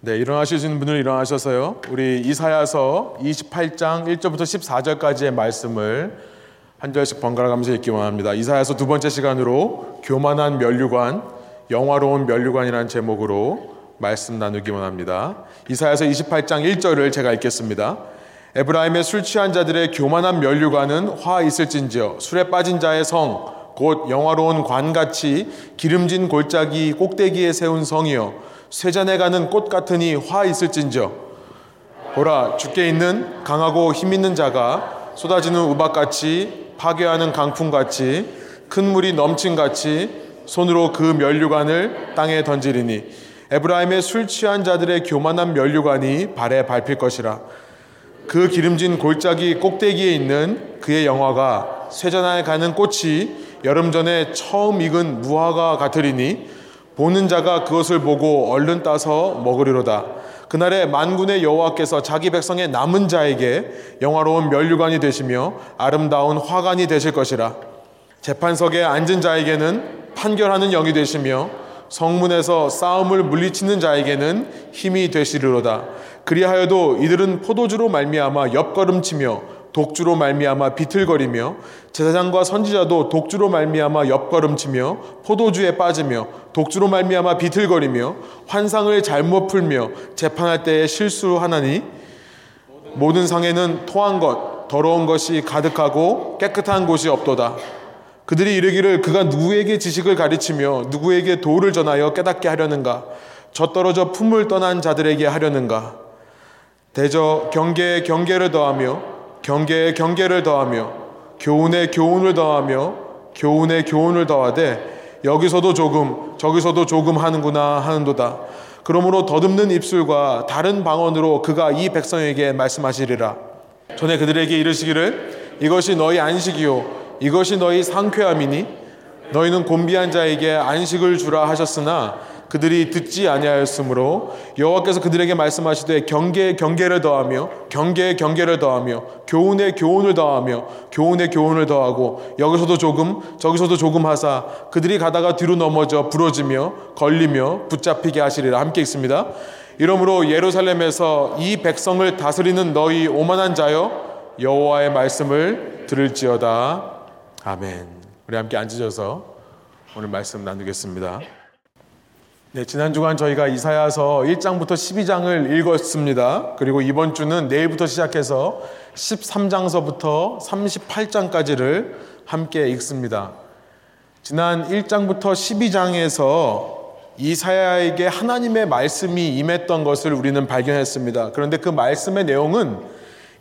네, 있는 분들 일어나셔서요. 우리 이사야서 28장 1절부터 14절까지의 말씀을 한 절씩 번갈아 가면서 읽기 원합니다. 이사야서 두 번째 시간으로 교만한 면류관, 영화로운 면류관이라는 제목으로 말씀 나누기 원합니다. 이사야서 28장 1절을 제가 읽겠습니다. 에브라임의 술 취한 자들의 교만한 면류관은 화 있을진지어 술에 빠진 자의 성, 곧 영화로운 관같이 기름진 골짜기 꼭대기에 세운 성이여 쇠잔에 가는 꽃 같으니 화 있을진저. 보라 죽게 있는 강하고 힘 있는 자가 쏟아지는 우박같이 파괴하는 강풍같이 큰 물이 넘친같이 손으로 그 면류관을 땅에 던지리니 에브라임의 술 취한 자들의 교만한 면류관이 발에 밟힐 것이라. 그 기름진 골짜기 꼭대기에 있는 그의 영화가 쇠잔에 가는 꽃이 여름 전에 처음 익은 무화과 같으리니 보는 자가 그것을 보고 얼른 따서 먹으리로다. 그날에 만군의 여호와께서 자기 백성의 남은 자에게 영화로운 면류관이 되시며 아름다운 화관이 되실 것이라. 재판석에 앉은 자에게는 판결하는 영이 되시며 성문에서 싸움을 물리치는 자에게는 힘이 되시리로다. 그리하여도 이들은 포도주로 말미암아 옆걸음치며 독주로 말미암아 비틀거리며 제사장과 선지자도 독주로 말미암아 옆걸음치며 포도주에 빠지며 독주로 말미암아 비틀거리며 환상을 잘못 풀며 재판할 때에 실수하나니 모든 상에는 토한 것 더러운 것이 가득하고 깨끗한 곳이 없도다. 그들이 이르기를 그가 누구에게 지식을 가르치며 누구에게 도를 전하여 깨닫게 하려는가 저 떨어져 품을 떠난 자들에게 하려는가 대저 경계에 경계를 더하며 경계에 경계를 더하며 교훈에 교훈을 더하며 교훈에 교훈을 더하되 여기서도 조금 저기서도 조금 하는구나 하는도다. 그러므로 더듬는 입술과 다른 방언으로 그가 이 백성에게 말씀하시리라. 전에 그들에게 이르시기를 이것이 너희 안식이요 이것이 너희 상쾌함이니 너희는 곤비한 자에게 안식을 주라 하셨으나 그들이 듣지 아니하였으므로 여호와께서 그들에게 말씀하시되 경계에 경계를 더하며 경계에 경계를 더하며 교훈에 교훈을 더하며 교훈에 교훈을 더하고 여기서도 조금 저기서도 조금 하사 그들이 가다가 뒤로 넘어져 부러지며 걸리며 붙잡히게 하시리라 함께 있습니다. 이러므로 예루살렘에서 이 백성을 다스리는 너희 오만한 자여 여호와의 말씀을 들을지어다. 아멘. 우리 함께 앉으셔서 오늘 말씀 나누겠습니다. 네, 지난 주간 저희가 이사야서 1장부터 12장을 읽었습니다. 그리고 이번 주는 내일부터 시작해서 13장서부터 38장까지를 함께 읽습니다. 지난 1장부터 12장에서 이사야에게 하나님의 말씀이 임했던 것을 우리는 발견했습니다. 그런데 그 말씀의 내용은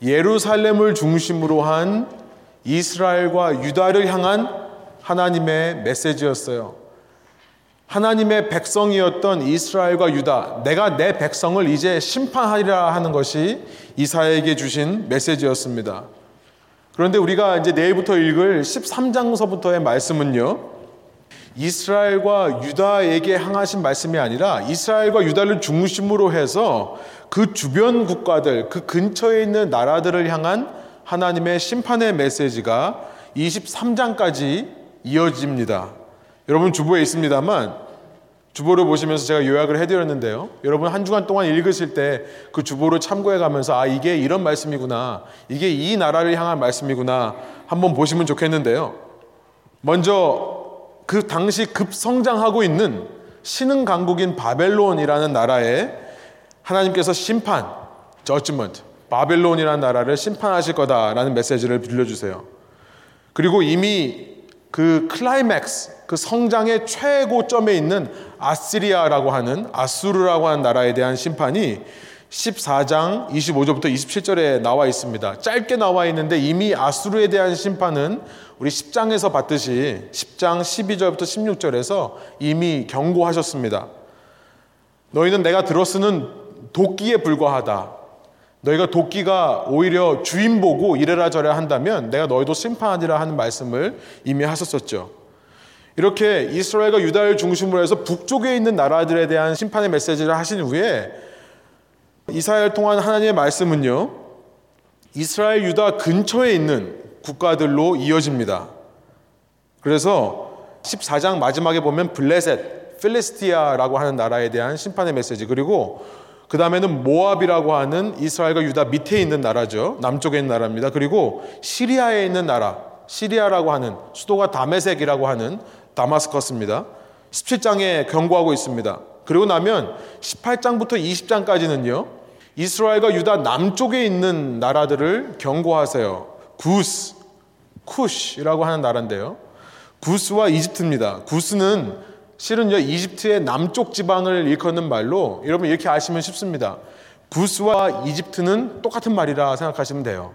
예루살렘을 중심으로 한 이스라엘과 유다를 향한 하나님의 메시지였어요. 하나님의 백성이었던 이스라엘과 유다, 내가 내 백성을 이제 심판하리라 하는 것이 이사에게 주신 메시지였습니다. 그런데 우리가 이제 내일부터 읽을 13장서부터의 말씀은요, 이스라엘과 유다에게 향하신 말씀이 아니라 이스라엘과 유다를 중심으로 해서 그 주변 국가들, 그 근처에 있는 나라들을 향한 하나님의 심판의 메시지가 23장까지 이어집니다. 여러분 주보에 있습니다만 주보를 보시면서 제가 요약을 해드렸는데요. 여러분 한 주간 동안 읽으실 때 그 주보를 참고해 가면서 아 이게 이런 말씀이구나. 이게 이 나라를 향한 말씀이구나. 한번 보시면 좋겠는데요. 먼저 그 당시 급성장하고 있는 신흥 강국인 바벨론이라는 나라에 하나님께서 심판, judgment, 바벨론이라는 나라를 심판하실 거다라는 메시지를 들려주세요. 그리고 이미 그 클라이맥스, 그 성장의 최고점에 있는 아시리아라고 하는 아수르라고 하는 나라에 대한 심판이 14장 25절부터 27절에 나와 있습니다. 짧게 나와 있는데 이미 아수르에 대한 심판은 우리 10장에서 봤듯이 10장 12절부터 16절에서 이미 경고하셨습니다. 너희는 내가 들어 쓰는 도끼에 불과하다. 너희가 도끼가 오히려 주인 보고 이래라 저래라 한다면 내가 너희도 심판하리라 하는 말씀을 이미 하셨었죠. 이렇게 이스라엘과 유다를 중심으로 해서 북쪽에 있는 나라들에 대한 심판의 메시지를 하신 후에 이스라엘 통한 하나님의 말씀은요. 이스라엘 유다 근처에 있는 국가들로 이어집니다. 그래서 14장 마지막에 보면 블레셋, 필리스티아라고 하는 나라에 대한 심판의 메시지 그리고 그 다음에는 모압이라고 하는 이스라엘과 유다 밑에 있는 나라죠. 남쪽에 있는 나라입니다. 그리고 시리아에 있는 나라, 시리아라고 하는 수도가 다메섹이라고 하는 다마스커스입니다. 17장에 경고하고 있습니다. 그리고 나면 18장부터 20장까지는요. 이스라엘과 유다 남쪽에 있는 나라들을 경고하세요. 구스, 쿠시라고 하는 나라인데요. 구스와 이집트입니다. 구스는 실은요 이집트의 남쪽 지방을 일컫는 말로 여러분 이렇게 아시면 쉽습니다. 구스와 이집트는 똑같은 말이라 생각하시면 돼요.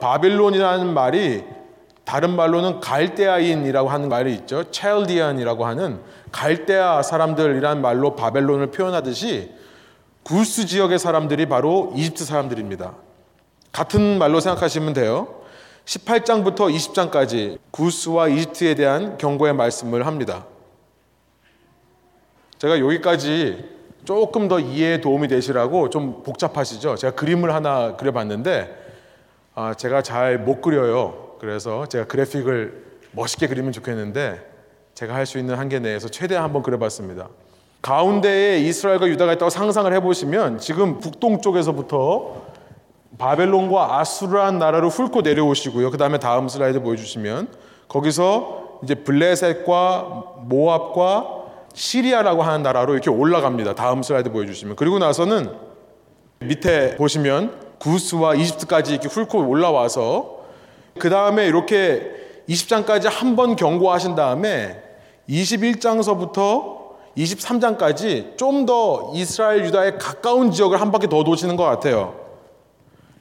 바빌론이라는 말이 다른 말로는 갈대아인이라고 하는 말이 있죠. 첼디안이라고 하는 갈대아 사람들이라는 말로 바벨론을 표현하듯이 구스 지역의 사람들이 바로 이집트 사람들입니다. 같은 말로 생각하시면 돼요. 18장부터 20장까지 구스와 이집트에 대한 경고의 말씀을 합니다. 제가 여기까지 조금 더 이해에 도움이 되시라고 좀 복잡하시죠? 제가 그림을 하나 그려봤는데 아, 제가 잘 못 그려요. 그래서 제가 그래픽을 멋있게 그리면 좋겠는데 제가 할 수 있는 한계 내에서 최대한 한번 그려봤습니다. 가운데에 이스라엘과 유다가 있다고 상상을 해보시면 지금 북동쪽에서부터 바벨론과 아수르한 나라로 훑고 내려오시고요. 그 다음에 다음 슬라이드 보여주시면 거기서 이제 블레셋과 모압과 시리아라고 하는 나라로 이렇게 올라갑니다. 다음 슬라이드 보여주시면. 그리고 나서는 밑에 보시면 구스와 이집트까지 이렇게 훑고 올라와서 그 다음에 이렇게 20장까지 한 번 경고하신 다음에 21장서부터 23장까지 좀 더 이스라엘 유다에 가까운 지역을 한 바퀴 더 도시는 것 같아요.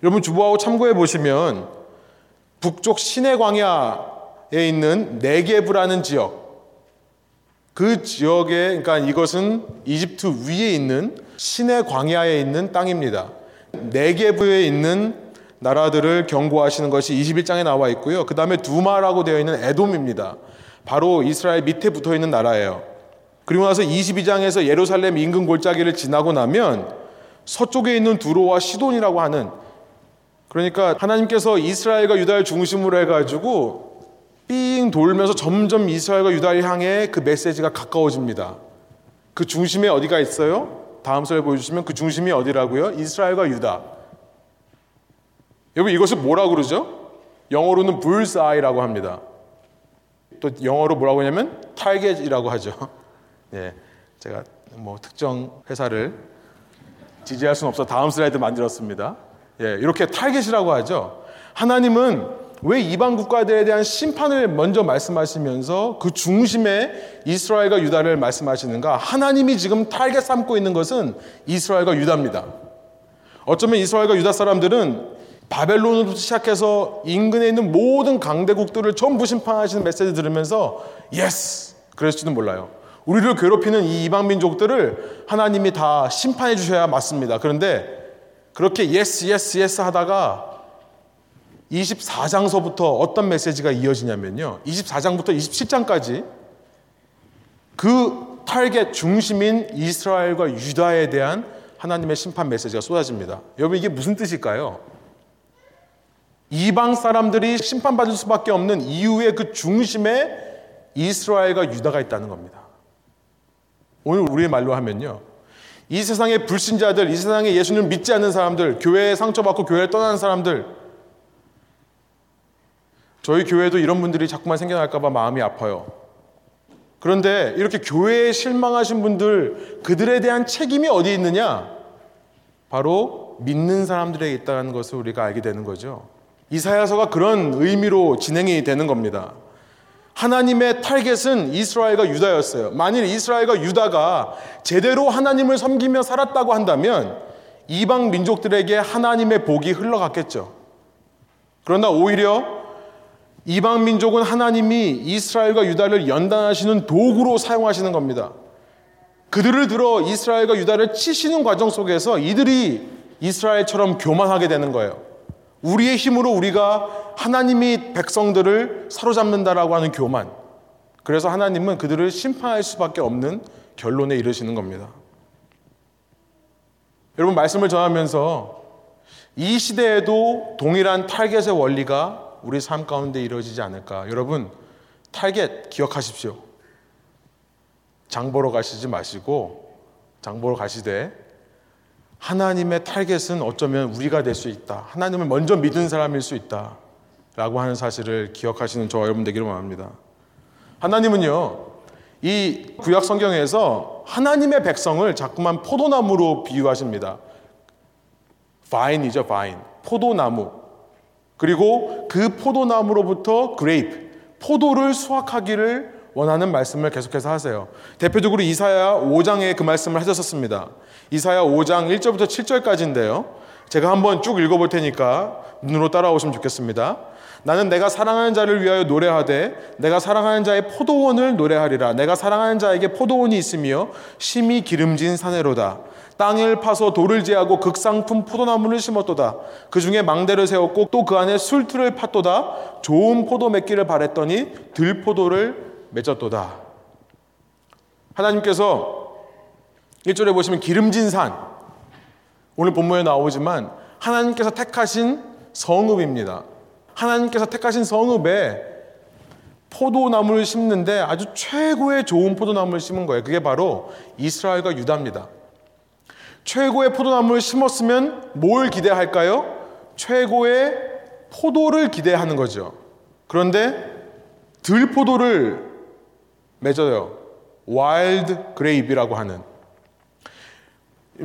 여러분 주보하고 참고해 보시면 북쪽 시내 광야에 있는 네게브라는 지역 그 지역에 그러니까 이것은 이집트 위에 있는 시내 광야에 있는 땅입니다. 네게브에 있는 나라들을 경고하시는 것이 21장에 나와 있고요. 그 다음에 두마라고 되어 있는 에돔입니다. 바로 이스라엘 밑에 붙어 있는 나라예요. 그리고 나서 22장에서 예루살렘 인근 골짜기를 지나고 나면 서쪽에 있는 두로와 시돈이라고 하는 그러니까 하나님께서 이스라엘과 유다를 중심으로 해가지고 삥 돌면서 점점 이스라엘과 유다를 향해 그 메시지가 가까워집니다. 그 중심에 어디가 있어요? 다음 슬라이드 보여주시면 그 중심이 어디라고요? 이스라엘과 유다. 여러분 이것을 뭐라고 그러죠? 영어로는 bull's eye라고 합니다. 또 영어로 뭐라고 하냐면 target이라고 하죠. 예, 제가 뭐 특정 회사를 지지할 수는 없어 다음 슬라이드 만들었습니다. 예, 이렇게 target이라고 하죠. 하나님은 왜 이방 국가들에 대한 심판을 먼저 말씀하시면서 그 중심에 이스라엘과 유다를 말씀하시는가? 하나님이 지금 타겟 삼고 있는 것은 이스라엘과 유다입니다. 어쩌면 이스라엘과 유다 사람들은 바벨론으로부터 시작해서 인근에 있는 모든 강대국들을 전부 심판하시는 메시지 들으면서 yes! 그랬을지도 몰라요. 우리를 괴롭히는 이 이방 민족들을 하나님이 다 심판해 주셔야 맞습니다. 그런데 그렇게 yes, yes, yes 하다가 24장서부터 어떤 메시지가 이어지냐면요. 24장부터 27장까지 그 타겟 중심인 이스라엘과 유다에 대한 하나님의 심판 메시지가 쏟아집니다. 여러분 이게 무슨 뜻일까요? 이방 사람들이 심판받을 수밖에 없는 이유의 그 중심에 이스라엘과 유다가 있다는 겁니다. 오늘 우리의 말로 하면요. 이 세상의 불신자들, 이 세상에 예수님을 믿지 않는 사람들, 교회에 상처받고 교회를 떠나는 사람들, 저희 교회도 이런 분들이 자꾸만 생겨날까봐 마음이 아파요. 그런데 이렇게 교회에 실망하신 분들, 그들에 대한 책임이 어디 있느냐? 바로 믿는 사람들에게 있다는 것을 우리가 알게 되는 거죠. 이사야서가 그런 의미로 진행이 되는 겁니다. 하나님의 타겟은 이스라엘과 유다였어요. 만일 이스라엘과 유다가 제대로 하나님을 섬기며 살았다고 한다면 이방 민족들에게 하나님의 복이 흘러갔겠죠. 그러나 오히려 이방 민족은 하나님이 이스라엘과 유다를 연단하시는 도구로 사용하시는 겁니다. 그들을 들어 이스라엘과 유다를 치시는 과정 속에서 이들이 이스라엘처럼 교만하게 되는 거예요. 우리의 힘으로 우리가 하나님이 백성들을 사로잡는다라고 하는 교만. 그래서 하나님은 그들을 심판할 수밖에 없는 결론에 이르시는 겁니다. 여러분 말씀을 전하면서 이 시대에도 동일한 타겟의 원리가 우리 삶 가운데 이루어지지 않을까. 여러분, 타겟 기억하십시오. 장 보러 가시지 마시고, 장 보러 가시되, 하나님의 타겟은 어쩌면 우리가 될 수 있다. 하나님을 먼저 믿은 사람일 수 있다. 라고 하는 사실을 기억하시는 저 여러분 되기를 원합니다. 하나님은요, 이 구약 성경에서 하나님의 백성을 자꾸만 포도나무로 비유하십니다. vine이죠, vine. 포도나무. 그리고 그 포도나무로부터 grape, 포도를 수확하기를 원하는 말씀을 계속해서 하세요. 대표적으로 이사야 5장에 그 말씀을 하셨었습니다. 이사야 5장 1절부터 7절까지인데요. 제가 한번 쭉 읽어볼 테니까 눈으로 따라오시면 좋겠습니다. 나는 내가 사랑하는 자를 위하여 노래하되 내가 사랑하는 자의 포도원을 노래하리라. 내가 사랑하는 자에게 포도원이 있으며 심히 기름진 사내로다. 땅을 파서 돌을 제하고 극상품 포도나무를 심었도다. 그 중에 망대를 세웠고 또 그 안에 술틀을 팠도다. 좋은 포도 맺기를 바랬더니 들포도를 맺었도다. 하나님께서 1절에 보시면 기름진 산. 오늘 본문에 나오지만 하나님께서 택하신 성읍입니다. 하나님께서 택하신 성읍에 포도나무를 심는데 아주 최고의 좋은 포도나무를 심은 거예요. 그게 바로 이스라엘과 유다입니다. 최고의 포도나무를 심었으면 뭘 기대할까요? 최고의 포도를 기대하는 거죠. 그런데 들포도를 맺어요. wild grape라고 하는.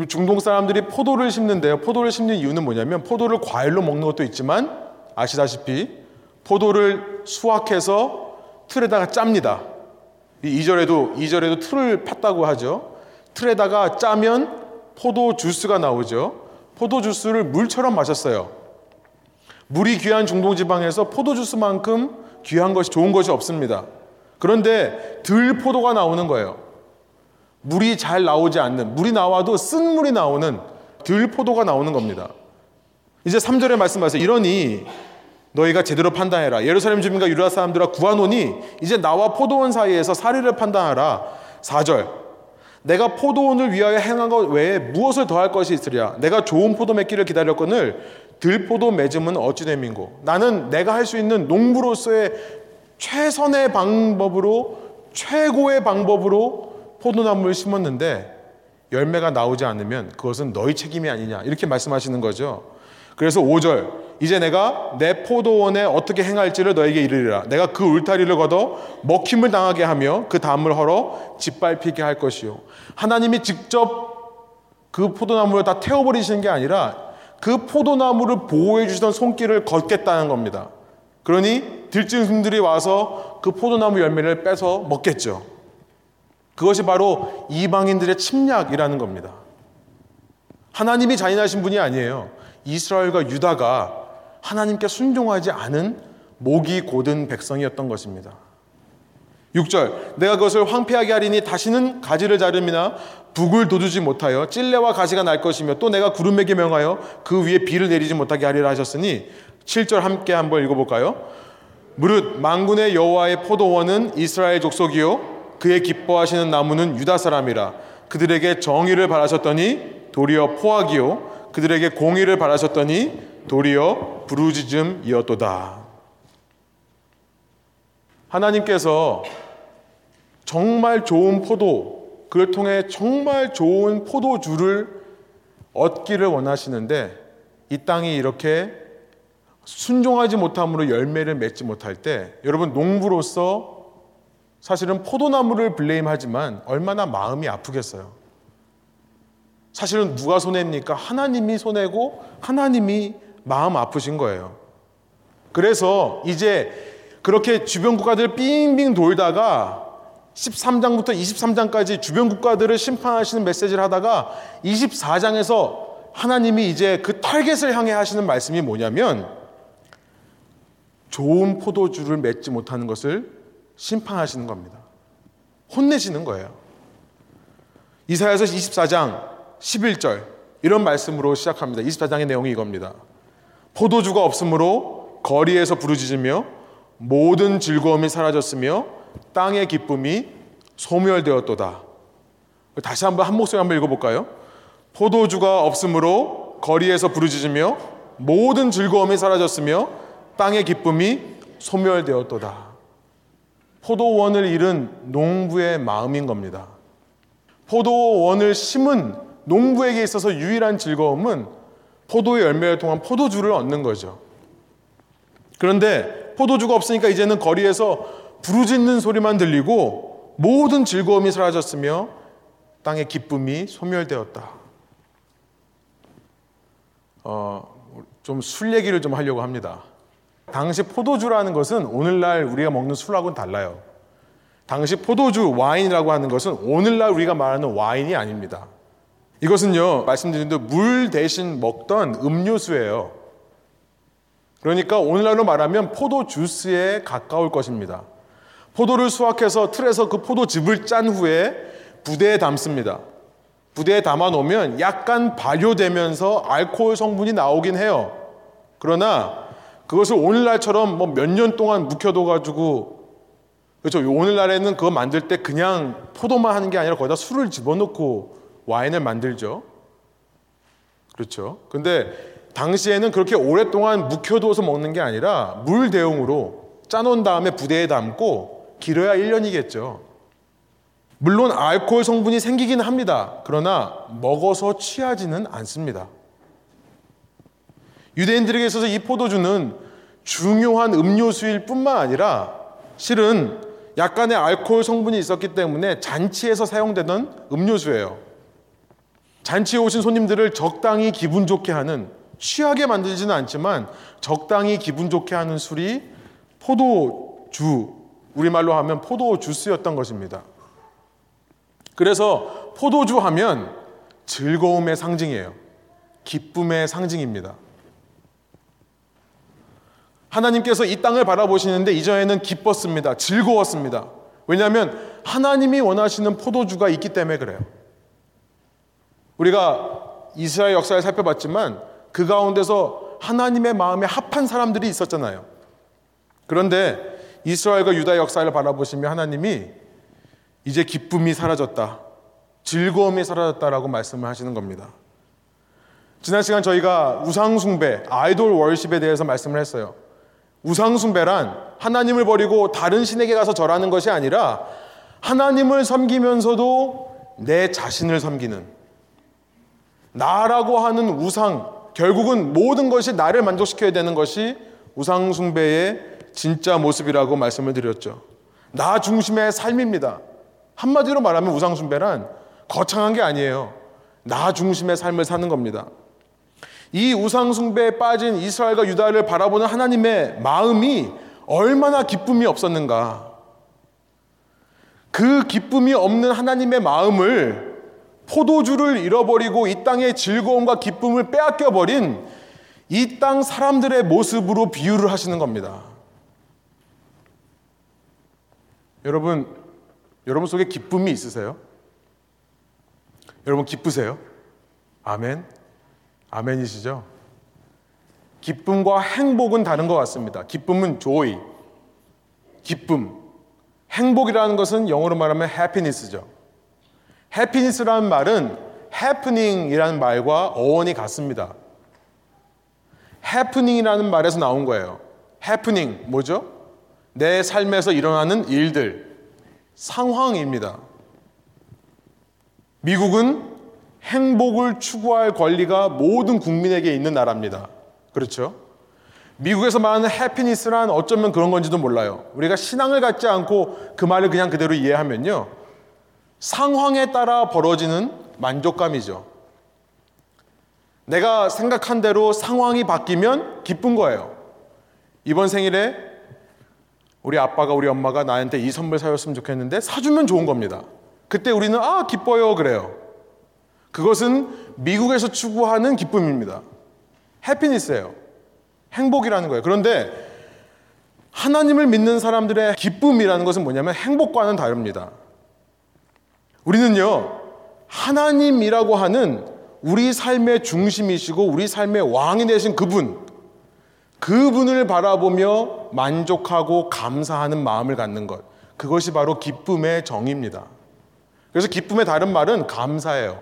중동 사람들이 포도를 심는데요. 포도를 심는 이유는 뭐냐면 포도를 과일로 먹는 것도 있지만 아시다시피 포도를 수확해서 틀에다가 짭니다. 2절에도 2절에도 틀을 팠다고 하죠. 틀에다가 짜면 포도 주스가 나오죠. 포도 주스를 물처럼 마셨어요. 물이 귀한 중동 지방에서 포도 주스만큼 귀한 것이 좋은 것이 없습니다. 그런데 들 포도가 나오는 거예요. 물이 잘 나오지 않는 물이 나와도 쓴 물이 나오는 들 포도가 나오는 겁니다. 이제 3절에 말씀하세요. 이러니 너희가 제대로 판단해라. 예루살렘 주민과 유다 사람들아 구하노니 이제 나와 포도원 사이에서 사리를 판단하라. 4절. 내가 포도원을 위하여 행한 것 외에 무엇을 더할 것이 있으랴. 내가 좋은 포도 맺기를 기다렸거늘 들포도 맺음은 어찌 됨인고. 나는 내가 할 수 있는 농부로서의 최선의 방법으로 최고의 방법으로 포도나무를 심었는데 열매가 나오지 않으면 그것은 너희 책임이 아니냐. 이렇게 말씀하시는 거죠. 그래서 5절 이제 내가 내 포도원에 어떻게 행할지를 너에게 이르리라. 내가 그 울타리를 걷어 먹힘을 당하게 하며 그 담을 헐어 짓밟히게 할 것이요. 하나님이 직접 그 포도나무를 다 태워버리시는 게 아니라 그 포도나무를 보호해 주시던 손길을 걷겠다는 겁니다. 그러니 들짐승들이 와서 그 포도나무 열매를 뺏어 먹겠죠. 그것이 바로 이방인들의 침략이라는 겁니다. 하나님이 잔인하신 분이 아니에요. 이스라엘과 유다가 하나님께 순종하지 않은 목이 고든 백성이었던 것입니다. 6절 내가 그것을 황폐하게 하리니 다시는 가지를 자름이나 북을 돋우지 못하여 찔레와 가시가 날 것이며 또 내가 구름에게 명하여 그 위에 비를 내리지 못하게 하리라 하셨으니 7절 함께 한번 읽어볼까요? 무릇 망군의 여호와의 포도원은 이스라엘 족속이요 그의 기뻐하시는 나무는 유다 사람이라 그들에게 정의를 바라셨더니 도리어 포악이요 그들에게 공의를 바라셨더니 도리어 부르짖음이었도다. 하나님께서 정말 좋은 포도, 그를 통해 정말 좋은 포도주를 얻기를 원하시는데 이 땅이 이렇게 순종하지 못함으로 열매를 맺지 못할 때 여러분 농부로서 사실은 포도나무를 블레임하지만 얼마나 마음이 아프겠어요. 사실은 누가 손해입니까? 하나님이 손해고 하나님이 마음 아프신 거예요. 그래서 이제 그렇게 주변 국가들 빙빙 돌다가 13장부터 23장까지 주변 국가들을 심판하시는 메시지를 하다가 24장에서 하나님이 이제 그 타겟을 향해 하시는 말씀이 뭐냐면 좋은 포도주를 맺지 못하는 것을 심판하시는 겁니다. 혼내시는 거예요. 이사야서 24장 11절 이런 말씀으로 시작합니다. 24장의 내용이 이겁니다. 포도주가 없으므로 거리에서 부르짖으며 모든 즐거움이 사라졌으며 땅의 기쁨이 소멸되었도다. 다시 한번 한 목소리 한번 읽어볼까요? 포도주가 없으므로 거리에서 부르짖으며 모든 즐거움이 사라졌으며 땅의 기쁨이 소멸되었도다. 포도원을 잃은 농부의 마음인 겁니다. 포도원을 심은 농부에게 있어서 유일한 즐거움은 포도의 열매를 통한 포도주를 얻는 거죠. 그런데 포도주가 없으니까 이제는 거리에서 부르짖는 소리만 들리고 모든 즐거움이 사라졌으며 땅의 기쁨이 소멸되었다. 어, 좀 술 얘기를 좀 하려고 합니다. 당시 포도주라는 것은 오늘날 우리가 먹는 술하고는 달라요. 당시 포도주, 와인이라고 하는 것은 오늘날 우리가 말하는 와인이 아닙니다. 이것은요, 말씀드린 대로 물 대신 먹던 음료수예요. 그러니까 오늘날로 말하면 포도 주스에 가까울 것입니다. 포도를 수확해서 틀에서 그 포도즙을 짠 후에 부대에 담습니다. 부대에 담아 놓으면 약간 발효되면서 알코올 성분이 나오긴 해요. 그러나 그것을 오늘날처럼 뭐 몇 년 동안 묵혀둬 가지고 그렇죠. 오늘날에는 그거 만들 때 그냥 포도만 하는 게 아니라 거기다 술을 집어넣고 와인을 만들죠. 그렇죠. 근데 당시에는 그렇게 오랫동안 묵혀두어서 먹는 게 아니라 물 대용으로 짜놓은 다음에 부대에 담고 길어야 1년이겠죠. 물론 알코올 성분이 생기긴 합니다. 그러나 먹어서 취하지는 않습니다. 유대인들에게 있어서 이 포도주는 중요한 음료수일 뿐만 아니라 실은 약간의 알코올 성분이 있었기 때문에 잔치에서 사용되던 음료수예요. 잔치에 오신 손님들을 적당히 기분 좋게 하는 취하게 만들지는 않지만 적당히 기분 좋게 하는 술이 포도주, 우리말로 하면 포도 주스였던 것입니다. 그래서 포도주 하면 즐거움의 상징이에요. 기쁨의 상징입니다. 하나님께서 이 땅을 바라보시는데 이전에는 기뻤습니다. 즐거웠습니다. 왜냐하면 하나님이 원하시는 포도주가 있기 때문에 그래요. 우리가 이스라엘 역사를 살펴봤지만 그 가운데서 하나님의 마음에 합한 사람들이 있었잖아요. 그런데 이스라엘과 유다 역사를 바라보시며 하나님이 이제 기쁨이 사라졌다. 즐거움이 사라졌다라고 말씀을 하시는 겁니다. 지난 시간 저희가 우상숭배, 아이돌 월십에 대해서 말씀을 했어요. 우상숭배란 하나님을 버리고 다른 신에게 가서 절하는 것이 아니라 하나님을 섬기면서도 내 자신을 섬기는 나라고 하는 우상, 결국은 모든 것이 나를 만족시켜야 되는 것이 우상숭배의 진짜 모습이라고 말씀을 드렸죠. 나 중심의 삶입니다. 한마디로 말하면 우상숭배란 거창한 게 아니에요. 나 중심의 삶을 사는 겁니다. 이 우상숭배에 빠진 이스라엘과 유다를 바라보는 하나님의 마음이 얼마나 기쁨이 없었는가. 그 기쁨이 없는 하나님의 마음을 포도주를 잃어버리고 이 땅의 즐거움과 기쁨을 빼앗겨 버린 이 땅 사람들의 모습으로 비유를 하시는 겁니다. 여러분, 여러분 속에 기쁨이 있으세요? 여러분 기쁘세요? 아멘. 아멘이시죠? 기쁨과 행복은 다른 것 같습니다. 기쁨은 joy, 기쁨. 행복이라는 것은 영어로 말하면 happiness죠. Happiness라는 말은 happening이라는 말과 어원이 같습니다. happening이라는 말에서 나온 거예요. happening 뭐죠? 내 삶에서 일어나는 일들, 상황입니다. 미국은 행복을 추구할 권리가 모든 국민에게 있는 나라입니다. 그렇죠? 미국에서 말하는 해피니스란 어쩌면 그런 건지도 몰라요. 우리가 신앙을 갖지 않고 그 말을 그냥 그대로 이해하면요. 상황에 따라 벌어지는 만족감이죠. 내가 생각한 대로 상황이 바뀌면 기쁜 거예요. 이번 생일에 우리 아빠가 우리 엄마가 나한테 이 선물 사줬으면 좋겠는데 사주면 좋은 겁니다. 그때 우리는 아, 기뻐요. 그래요. 그것은 미국에서 추구하는 기쁨입니다. 해피니스예요. 행복이라는 거예요. 그런데 하나님을 믿는 사람들의 기쁨이라는 것은 뭐냐면 행복과는 다릅니다. 우리는요, 하나님이라고 하는 우리 삶의 중심이시고 우리 삶의 왕이 되신 그분, 그분을 바라보며 만족하고 감사하는 마음을 갖는 것. 그것이 바로 기쁨의 정의입니다. 그래서 기쁨의 다른 말은 감사예요.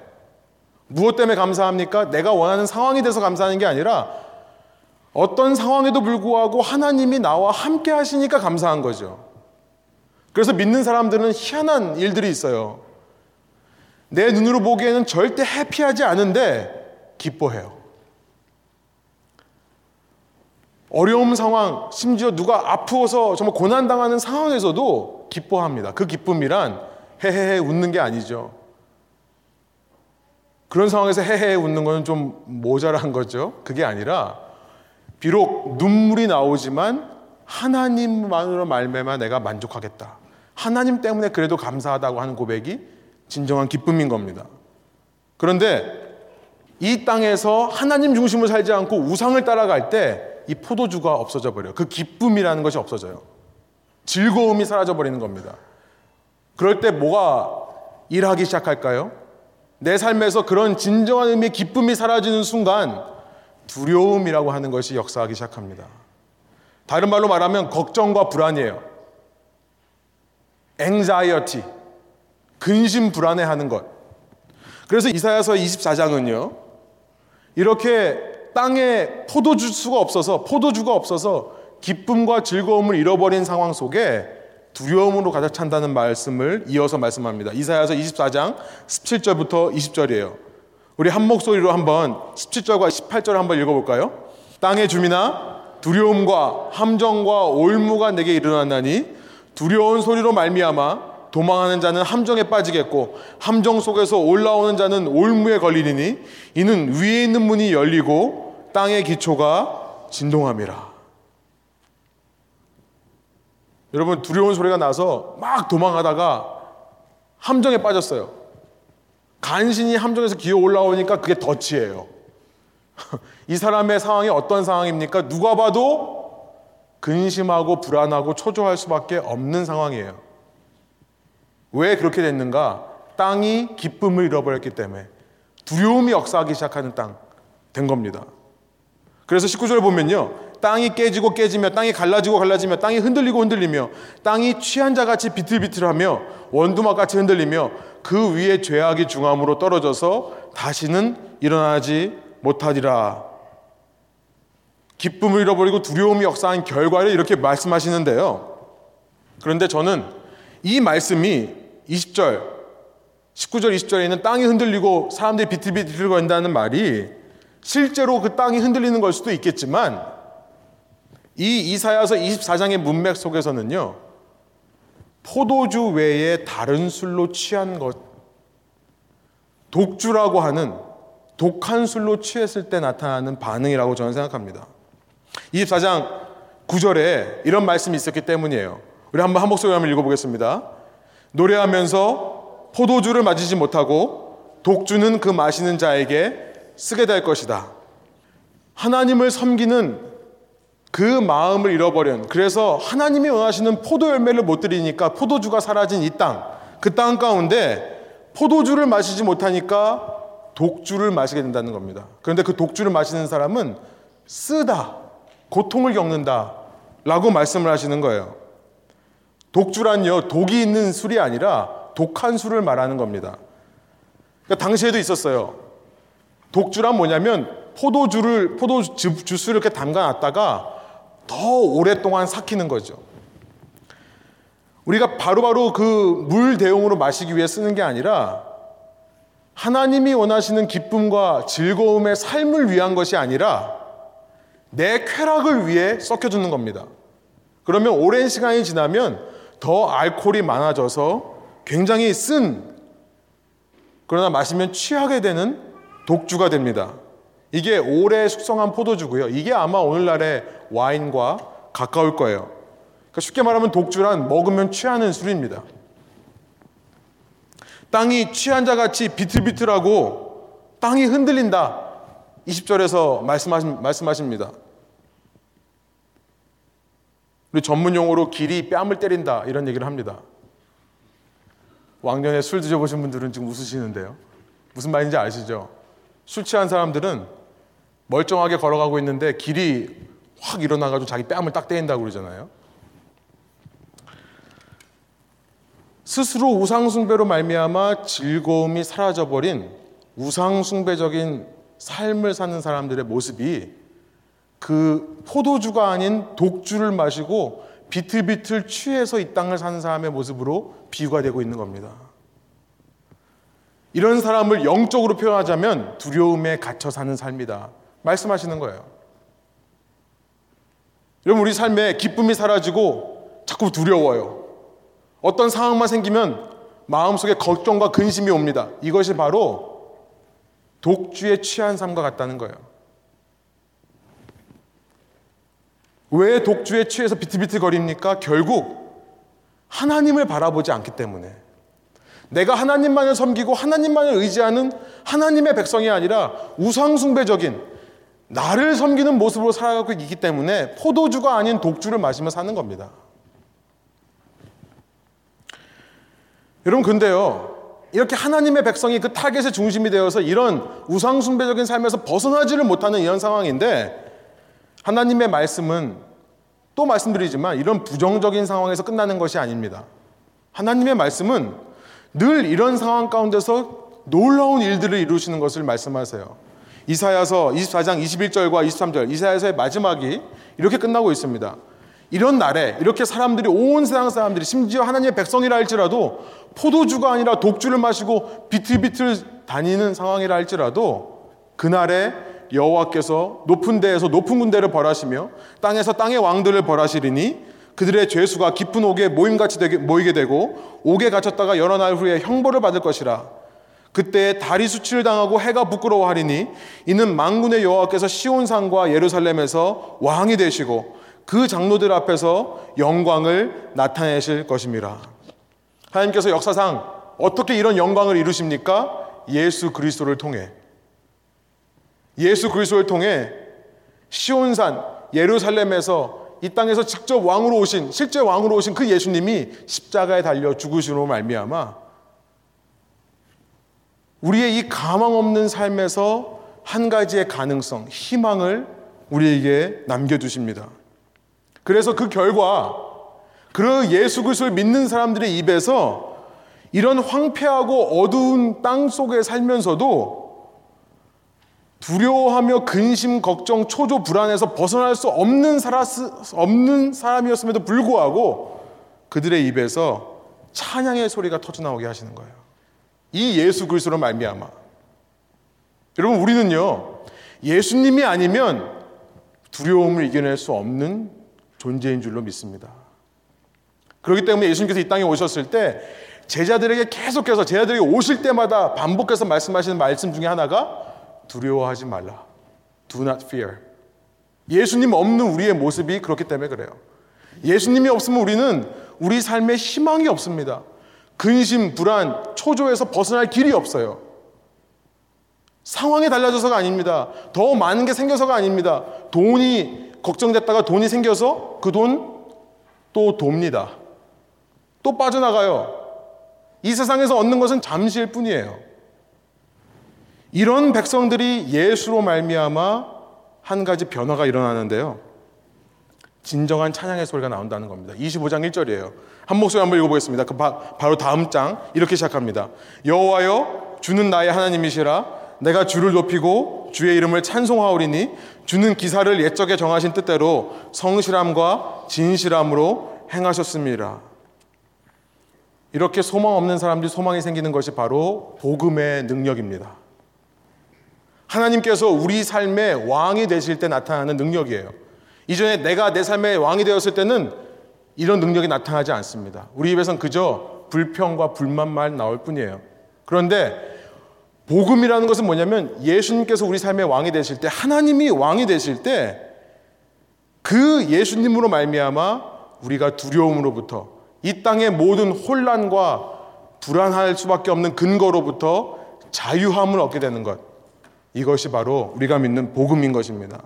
무엇 때문에 감사합니까? 내가 원하는 상황이 돼서 감사하는 게 아니라 어떤 상황에도 불구하고 하나님이 나와 함께 하시니까 감사한 거죠. 그래서 믿는 사람들은 희한한 일들이 있어요. 내 눈으로 보기에는 절대 해피하지 않은데 기뻐해요. 어려움 상황, 심지어 누가 아프어서 정말 고난당하는 상황에서도 기뻐합니다. 그 기쁨이란 헤헤헤 웃는 게 아니죠. 그런 상황에서 헤헤 웃는 건좀 모자란 거죠. 그게 아니라 비록 눈물이 나오지만 하나님만으로 말매마 내가 만족하겠다. 하나님 때문에 그래도 감사하다고 하는 고백이 진정한 기쁨인 겁니다. 그런데 이 땅에서 하나님 중심으로 살지 않고 우상을 따라갈 때 이 포도주가 없어져 버려요. 그 기쁨이라는 것이 없어져요. 즐거움이 사라져 버리는 겁니다. 그럴 때 뭐가 일하기 시작할까요? 내 삶에서 그런 진정한 의미의 기쁨이 사라지는 순간 두려움이라고 하는 것이 역사하기 시작합니다. 다른 말로 말하면 걱정과 불안이에요. anxiety, 근심 불안해하는 것. 그래서 이사야서 24장은요. 이렇게 땅에 포도주수가 없어서 포도주가 없어서 기쁨과 즐거움을 잃어버린 상황 속에 두려움으로 가득 찬다는 말씀을 이어서 말씀합니다. 이사야서 24장 17절부터 20절이에요. 우리 한 목소리로 한번 17절과 18절 한번 읽어 볼까요? 땅의 주민아 두려움과 함정과 올무가 내게 일어났나니 두려운 소리로 말미암아 도망하는 자는 함정에 빠지겠고 함정 속에서 올라오는 자는 올무에 걸리니 이는 위에 있는 문이 열리고 땅의 기초가 진동함이라. 여러분 두려운 소리가 나서 막 도망하다가 함정에 빠졌어요. 간신히 함정에서 기어 올라오니까 그게 덫이에요. 이 사람의 상황이 어떤 상황입니까? 누가 봐도 근심하고 불안하고 초조할 수밖에 없는 상황이에요. 왜 그렇게 됐는가? 땅이 기쁨을 잃어버렸기 때문에 두려움이 역사하기 시작하는 땅 된 겁니다. 그래서 19절 보면요. 땅이 깨지고 깨지며 땅이 갈라지고 갈라지며 땅이 흔들리고 흔들리며 땅이 취한 자 같이 비틀비틀하며 원두막 같이 흔들리며 그 위에 죄악이 중함으로 떨어져서 다시는 일어나지 못하리라. 기쁨을 잃어버리고 두려움이 역사한 결과를 이렇게 말씀하시는데요. 그런데 저는 이 말씀이 20절, 19절, 20절에 있는 땅이 흔들리고 사람들이 비틀비틀 거린다는 말이 실제로 그 땅이 흔들리는 걸 수도 있겠지만 이 이사야서 24장의 문맥 속에서는요. 포도주 외에 다른 술로 취한 것 독주라고 하는 독한 술로 취했을 때 나타나는 반응이라고 저는 생각합니다. 24장 9절에 이런 말씀이 있었기 때문이에요. 우리 한번 한 목소리 한번 읽어보겠습니다. 노래하면서 포도주를 마시지 못하고 독주는 그 마시는 자에게 쓰게 될 것이다. 하나님을 섬기는 그 마음을 잃어버린 그래서 하나님이 원하시는 포도 열매를 못 드리니까 포도주가 사라진 이 땅, 그 땅 가운데 포도주를 마시지 못하니까 독주를 마시게 된다는 겁니다. 그런데 그 독주를 마시는 사람은 쓰다, 고통을 겪는다 라고 말씀을 하시는 거예요. 독주란요, 독이 있는 술이 아니라 독한 술을 말하는 겁니다. 그러니까 당시에도 있었어요. 독주란 뭐냐면 포도주를, 포도 주스를 이렇게 담가 놨다가 더 오랫동안 삭히는 거죠. 우리가 바로바로 그 물 대용으로 마시기 위해 쓰는 게 아니라 하나님이 원하시는 기쁨과 즐거움의 삶을 위한 것이 아니라 내 쾌락을 위해 섞여주는 겁니다. 그러면 오랜 시간이 지나면 더 알코올이 많아져서 굉장히 쓴 그러나 마시면 취하게 되는 독주가 됩니다. 이게 오래 숙성한 포도주고요. 이게 아마 오늘날의 와인과 가까울 거예요. 그러니까 쉽게 말하면 독주란 먹으면 취하는 술입니다. 땅이 취한 자 같이 비틀비틀하고 땅이 흔들린다. 20절에서 말씀하십니다. 우리 전문 용어로 길이 뺨을 때린다 이런 얘기를 합니다. 왕년에 술 드셔보신 분들은 지금 웃으시는데요. 무슨 말인지 아시죠? 술 취한 사람들은 멀쩡하게 걸어가고 있는데 길이 확 일어나가지고 자기 뺨을 딱 때린다고 그러잖아요. 스스로 우상숭배로 말미암아 즐거움이 사라져버린 우상숭배적인 삶을 사는 사람들의 모습이 그 포도주가 아닌 독주를 마시고 비틀비틀 취해서 이 땅을 사는 사람의 모습으로 비유가 되고 있는 겁니다. 이런 사람을 영적으로 표현하자면 두려움에 갇혀 사는 삶이다. 말씀하시는 거예요. 여러분, 우리 삶에 기쁨이 사라지고 자꾸 두려워요. 어떤 상황만 생기면 마음속에 걱정과 근심이 옵니다. 이것이 바로 독주에 취한 삶과 같다는 거예요. 왜 독주에 취해서 비틀비틀거립니까? 결국 하나님을 바라보지 않기 때문에 내가 하나님만을 섬기고 하나님만을 의지하는 하나님의 백성이 아니라 우상숭배적인 나를 섬기는 모습으로 살아가고 있기 때문에 포도주가 아닌 독주를 마시며 사는 겁니다. 여러분 근데요 이렇게 하나님의 백성이 그 타겟의 중심이 되어서 이런 우상숭배적인 삶에서 벗어나지를 못하는 이런 상황인데 하나님의 말씀은 또 말씀드리지만 이런 부정적인 상황에서 끝나는 것이 아닙니다. 하나님의 말씀은 늘 이런 상황 가운데서 놀라운 일들을 이루시는 것을 말씀하세요. 이사야서 24장 21절과 23절, 이사야서의 마지막이 이렇게 끝나고 있습니다. 이런 날에 이렇게 사람들이 온 세상 사람들이 심지어 하나님의 백성이라 할지라도 포도주가 아니라 독주를 마시고 비틀비틀 다니는 상황이라 할지라도 그날에 여호와께서 높은 데에서 높은 군대를 벌하시며 땅에서 땅의 왕들을 벌하시리니 그들의 죄수가 깊은 옥에 모임같이 되게, 모이게 되고 옥에 갇혔다가 여러 날 후에 형벌을 받을 것이라 그때 달이 수치를 당하고 해가 부끄러워하리니 이는 망군의 여호와께서 시온산과 예루살렘에서 왕이 되시고 그 장로들 앞에서 영광을 나타내실 것입니다. 하나님께서 역사상 어떻게 이런 영광을 이루십니까? 예수 그리스도를 통해 예수 그리스도를 통해 시온산 예루살렘에서 이 땅에서 직접 왕으로 오신 실제 왕으로 오신 그 예수님이 십자가에 달려 죽으시로 말미암아 우리의 이 가망 없는 삶에서 한 가지의 가능성, 희망을 우리에게 남겨두십니다. 그래서 그 결과 그 예수 그리스도를 믿는 사람들의 입에서 이런 황폐하고 어두운 땅 속에 살면서도 두려워하며 근심, 걱정, 초조, 불안에서 벗어날 수 없는, 사라스, 없는 사람이었음에도 불구하고 그들의 입에서 찬양의 소리가 터져나오게 하시는 거예요. 이 예수 그리스도로 말미암아. 여러분 우리는요 예수님이 아니면 두려움을 이겨낼 수 없는 존재인 줄로 믿습니다. 그렇기 때문에 예수님께서 이 땅에 오셨을 때 제자들에게 계속해서 제자들에게 오실 때마다 반복해서 말씀하시는 말씀 중에 하나가 두려워하지 말라. Do not fear. 예수님 없는 우리의 모습이 그렇기 때문에 그래요. 예수님이 없으면 우리는 우리 삶에 희망이 없습니다. 근심, 불안, 초조에서 벗어날 길이 없어요. 상황이 달라져서가 아닙니다. 더 많은 게 생겨서가 아닙니다. 돈이 걱정됐다가 돈이 생겨서 그 돈 또 돕니다. 또 빠져나가요. 이 세상에서 얻는 것은 잠시일 뿐이에요. 이런 백성들이 예수로 말미암아 한 가지 변화가 일어나는데요. 진정한 찬양의 소리가 나온다는 겁니다. 25장 1절이에요. 한 목소리 한번 읽어보겠습니다. 그 바, 로 다음 장 이렇게 시작합니다. 여호와여 주는 나의 하나님이시라 내가 주를 높이고 주의 이름을 찬송하오리니 주는 기사를 옛적에 정하신 뜻대로 성실함과 진실함으로 행하셨습니다. 이렇게 소망 없는 사람들이 소망이 생기는 것이 바로 복음의 능력입니다. 하나님께서 우리 삶의 왕이 되실 때 나타나는 능력이에요. 이전에 내가 내 삶의 왕이 되었을 때는 이런 능력이 나타나지 않습니다. 우리 입에선 그저 불평과 불만만 나올 뿐이에요. 그런데 복음이라는 것은 뭐냐면 예수님께서 우리 삶의 왕이 되실 때 하나님이 왕이 되실 때 그 예수님으로 말미암아 우리가 두려움으로부터 이 땅의 모든 혼란과 불안할 수밖에 없는 근거로부터 자유함을 얻게 되는 것. 이것이 바로 우리가 믿는 복음인 것입니다.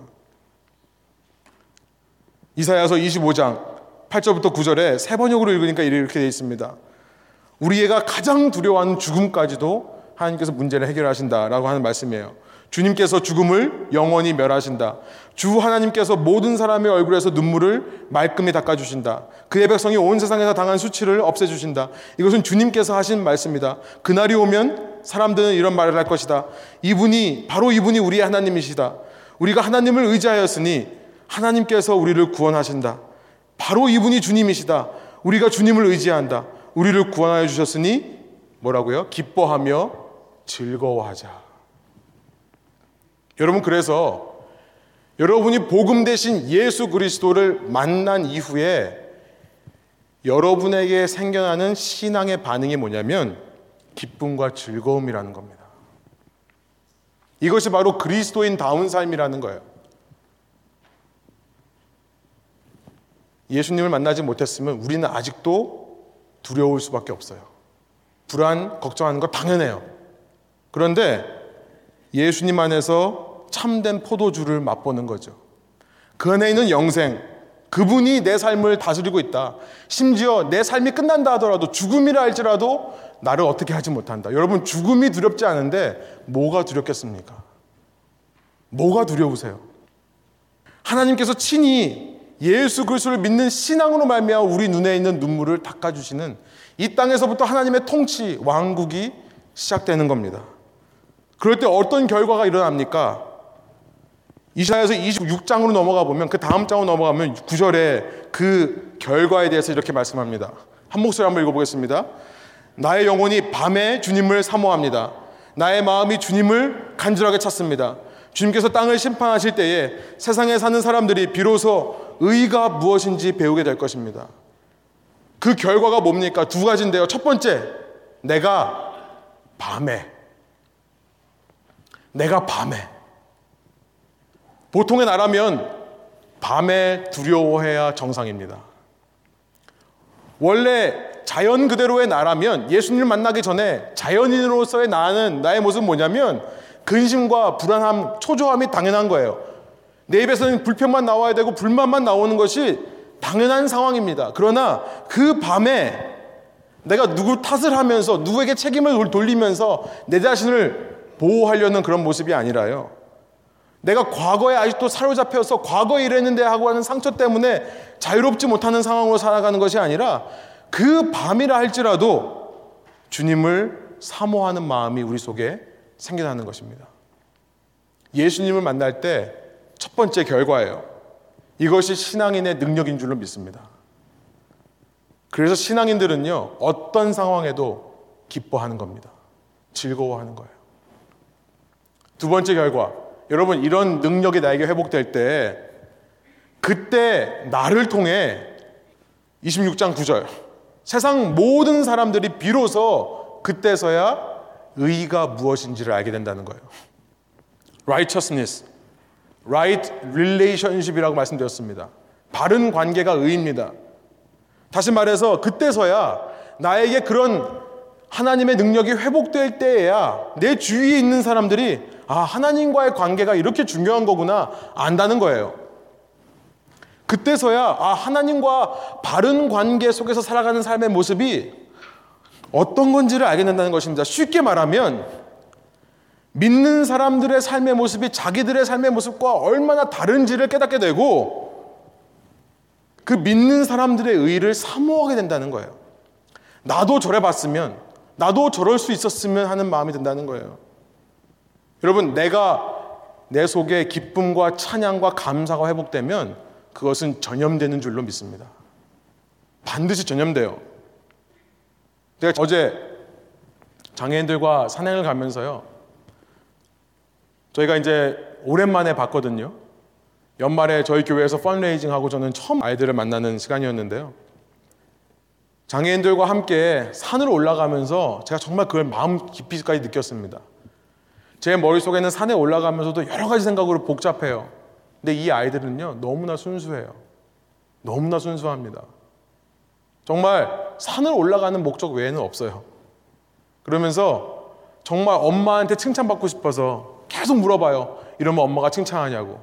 이사야서 25장 8절부터 9절에 세 번역으로 읽으니까 이렇게 되어 있습니다. 우리 애가 가장 두려워하는 죽음까지도 하나님께서 문제를 해결하신다라고 하는 말씀이에요. 주님께서 죽음을 영원히 멸하신다. 주 하나님께서 모든 사람의 얼굴에서 눈물을 말끔히 닦아주신다. 그의 백성이 온 세상에서 당한 수치를 없애주신다. 이것은 주님께서 하신 말씀이다. 그날이 오면 사람들은 이런 말을 할 것이다. 이분이, 바로 이분이 우리의 하나님이시다. 우리가 하나님을 의지하였으니 하나님께서 우리를 구원하신다. 바로 이분이 주님이시다. 우리가 주님을 의지한다. 우리를 구원하여 주셨으니 뭐라고요? 기뻐하며 즐거워하자. 여러분 그래서 여러분이 복음 대신 예수 그리스도를 만난 이후에 여러분에게 생겨나는 신앙의 반응이 뭐냐면 기쁨과 즐거움이라는 겁니다. 이것이 바로 그리스도인 다운 삶이라는 거예요. 예수님을 만나지 못했으면 우리는 아직도 두려울 수밖에 없어요. 불안, 걱정하는 거 당연해요. 그런데 예수님 안에서 참된 포도주를 맛보는 거죠. 그 안에 있는 영생, 그분이 내 삶을 다스리고 있다. 심지어 내 삶이 끝난다 하더라도 죽음이라 할지라도 나를 어떻게 하지 못한다. 여러분, 죽음이 두렵지 않은데 뭐가 두렵겠습니까? 뭐가 두려우세요? 하나님께서 친히 예수 그리스도를 믿는 신앙으로 말미암아 우리 눈에 있는 눈물을 닦아 주시는 이 땅에서부터 하나님의 통치, 왕국이 시작되는 겁니다. 그럴 때 어떤 결과가 일어납니까? 이사야서 26장으로 넘어가 보면 그 다음 장으로 넘어가면 9절에 그 결과에 대해서 이렇게 말씀합니다. 한 목소리 한번 읽어보겠습니다. 나의 영혼이 밤에 주님을 사모합니다. 나의 마음이 주님을 간절하게 찾습니다. 주님께서 땅을 심판하실 때에 세상에 사는 사람들이 비로소 의가 무엇인지 배우게 될 것입니다. 그 결과가 뭡니까? 두 가지인데요. 첫 번째, 내가 밤에, 내가 밤에, 보통의 나라면 밤에 두려워해야 정상입니다. 원래 자연 그대로의 나라면 예수님을 만나기 전에 자연인으로서의 나는 나의 모습은 뭐냐면 근심과 불안함, 초조함이 당연한 거예요. 내 입에서는 불평만 나와야 되고 불만만 나오는 것이 당연한 상황입니다. 그러나 그 밤에 내가 누구 탓을 하면서 누구에게 책임을 돌리면서 내 자신을 보호하려는 그런 모습이 아니라요. 내가 과거에 아직도 사로잡혀서 과거에 이랬는데 하고 하는 상처 때문에 자유롭지 못하는 상황으로 살아가는 것이 아니라 그 밤이라 할지라도 주님을 사모하는 마음이 우리 속에 생겨나는 것입니다. 예수님을 만날 때 첫 번째 결과예요. 이것이 신앙인의 능력인 줄로 믿습니다. 그래서 신앙인들은요, 어떤 상황에도 기뻐하는 겁니다. 즐거워하는 거예요. 두 번째 결과, 여러분 이런 능력이 나에게 회복될 때 그때 나를 통해 26장 9절 세상 모든 사람들이 비로소 그때서야 의가 무엇인지를 알게 된다는 거예요. righteousness, right relationship이라고 말씀드렸습니다. 바른 관계가 의입니다. 다시 말해서 그때서야 나에게 그런 하나님의 능력이 회복될 때에야 내 주위에 있는 사람들이 아, 하나님과의 관계가 이렇게 중요한 거구나 안다는 거예요. 그때서야 아, 하나님과 바른 관계 속에서 살아가는 삶의 모습이 어떤 건지를 알게 된다는 것입니다. 쉽게 말하면 믿는 사람들의 삶의 모습이 자기들의 삶의 모습과 얼마나 다른지를 깨닫게 되고 그 믿는 사람들의 의를 사모하게 된다는 거예요. 나도 저래 봤으면, 나도 저럴 수 있었으면 하는 마음이 든다는 거예요. 여러분, 내가 내 속에 기쁨과 찬양과 감사가 회복되면 그것은 전염되는 줄로 믿습니다. 반드시 전염돼요. 제가 어제 장애인들과 산행을 가면서요. 저희가 이제 오랜만에 봤거든요. 연말에 저희 교회에서 펀레이징 하고 저는 처음 아이들을 만나는 시간이었는데요. 장애인들과 함께 산으로 올라가면서 제가 정말 그걸 마음 깊이까지 느꼈습니다. 제 머릿속에는 산에 올라가면서도 여러 가지 생각으로 복잡해요. 근데 이 아이들은요, 너무나 순수해요. 너무나 순수합니다. 정말 산을 올라가는 목적 외에는 없어요. 그러면서 정말 엄마한테 칭찬받고 싶어서 계속 물어봐요. 이러면 엄마가 칭찬하냐고.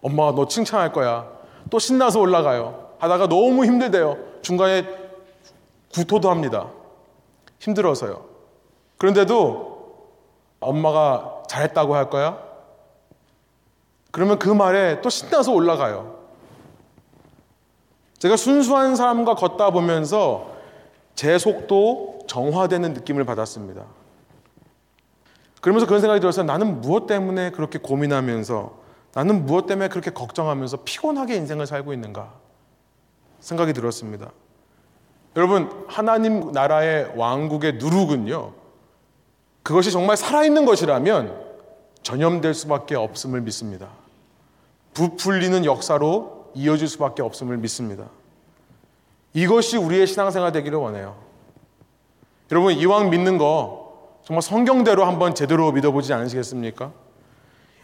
엄마가 너 칭찬할 거야. 또 신나서 올라가요. 하다가 너무 힘들대요. 중간에 구토도 합니다. 힘들어서요. 그런데도 엄마가 잘했다고 할 거야? 그러면 그 말에 또 신나서 올라가요. 제가 순수한 사람과 걷다 보면서 제 속도 정화되는 느낌을 받았습니다. 그러면서 그런 생각이 들어서 나는 무엇 때문에 그렇게 고민하면서 나는 무엇 때문에 그렇게 걱정하면서 피곤하게 인생을 살고 있는가 생각이 들었습니다. 여러분, 하나님 나라의 왕국의 누룩은요, 그것이 정말 살아있는 것이라면 전염될 수밖에 없음을 믿습니다. 부풀리는 역사로 이어질 수밖에 없음을 믿습니다. 이것이 우리의 신앙생활 되기를 원해요. 여러분, 이왕 믿는 거 정말 성경대로 한번 제대로 믿어보지 않으시겠습니까?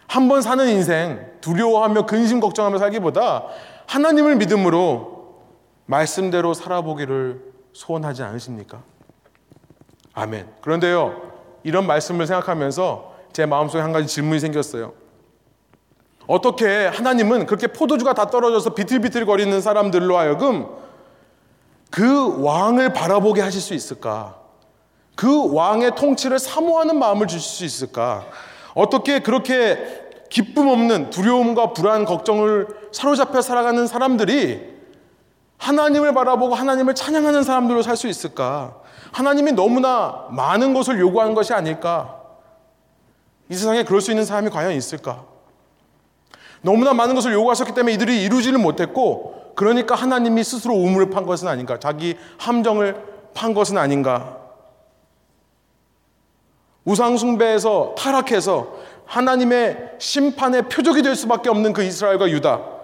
한번 사는 인생 두려워하며 근심 걱정하며 살기보다 하나님을 믿음으로 말씀대로 살아보기를 소원하지 않으십니까? 아멘. 그런데요, 이런 말씀을 생각하면서 제 마음속에 한 가지 질문이 생겼어요. 어떻게 하나님은 그렇게 포도주가 다 떨어져서 비틀비틀거리는 사람들로 하여금 그 왕을 바라보게 하실 수 있을까? 그 왕의 통치를 사모하는 마음을 주실 수 있을까? 어떻게 그렇게 기쁨 없는 두려움과 불안, 걱정을 사로잡혀 살아가는 사람들이 하나님을 바라보고 하나님을 찬양하는 사람들로 살 수 있을까? 하나님이 너무나 많은 것을 요구하는 것이 아닐까? 이 세상에 그럴 수 있는 사람이 과연 있을까? 너무나 많은 것을 요구하셨기 때문에 이들이 이루지를 못했고, 그러니까 하나님이 스스로 우물을 판 것은 아닌가? 자기 함정을 판 것은 아닌가? 우상숭배에서 타락해서 하나님의 심판의 표적이 될 수밖에 없는 그 이스라엘과 유다.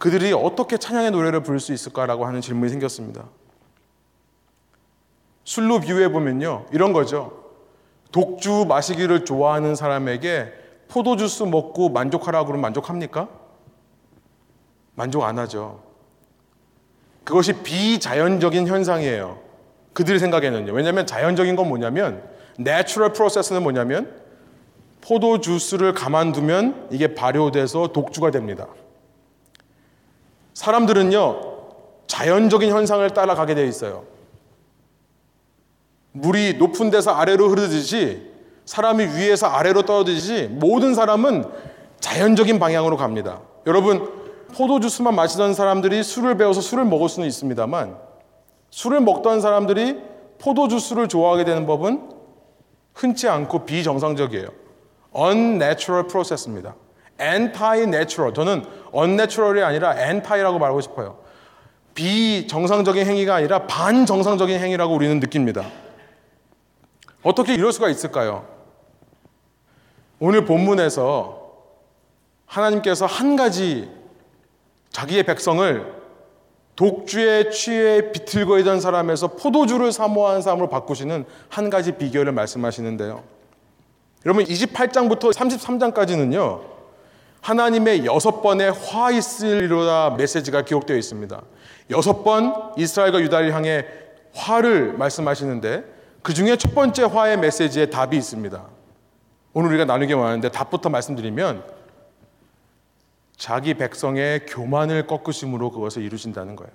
그들이 어떻게 찬양의 노래를 부를 수 있을까라고 하는 질문이 생겼습니다. 술로 비유해 보면요. 이런 거죠. 독주 마시기를 좋아하는 사람에게 포도주스 먹고 만족하라고 그러면 만족합니까? 만족 안 하죠. 그것이 비자연적인 현상이에요. 그들의 생각에는요. 왜냐하면 자연적인 건 뭐냐면 natural process는 뭐냐면 포도주스를 가만두면 이게 발효돼서 독주가 됩니다. 사람들은요, 자연적인 현상을 따라가게 되어 있어요. 물이 높은 데서 아래로 흐르듯이 사람이 위에서 아래로 떨어지듯이 모든 사람은 자연적인 방향으로 갑니다. 여러분, 포도주스만 마시던 사람들이 술을 배워서 술을 먹을 수는 있습니다만 술을 먹던 사람들이 포도주스를 좋아하게 되는 법은 흔치 않고 비정상적이에요. unnatural process입니다. Anti-natural. 저는 unnatural이 아니라 anti라고 말하고 싶어요. 비정상적인 행위가 아니라 반정상적인 행위라고 우리는 느낍니다. 어떻게 이럴 수가 있을까요? 오늘 본문에서 하나님께서 한 가지 자기의 백성을 독주에 취해 비틀거리던 사람에서 포도주를 사모하는 사람으로 바꾸시는 한 가지 비결을 말씀하시는데요. 여러분 28장부터 33장까지는요. 하나님의 여섯 번의 화 있으리로다 메시지가 기록되어 있습니다. 여섯 번 이스라엘과 유다를 향해 화를 말씀하시는데 그 중에 첫 번째 화의 메시지에 답이 있습니다. 오늘 우리가 나누게 원하는데 답부터 말씀드리면 자기 백성의 교만을 꺾으심으로 그것을 이루신다는 거예요.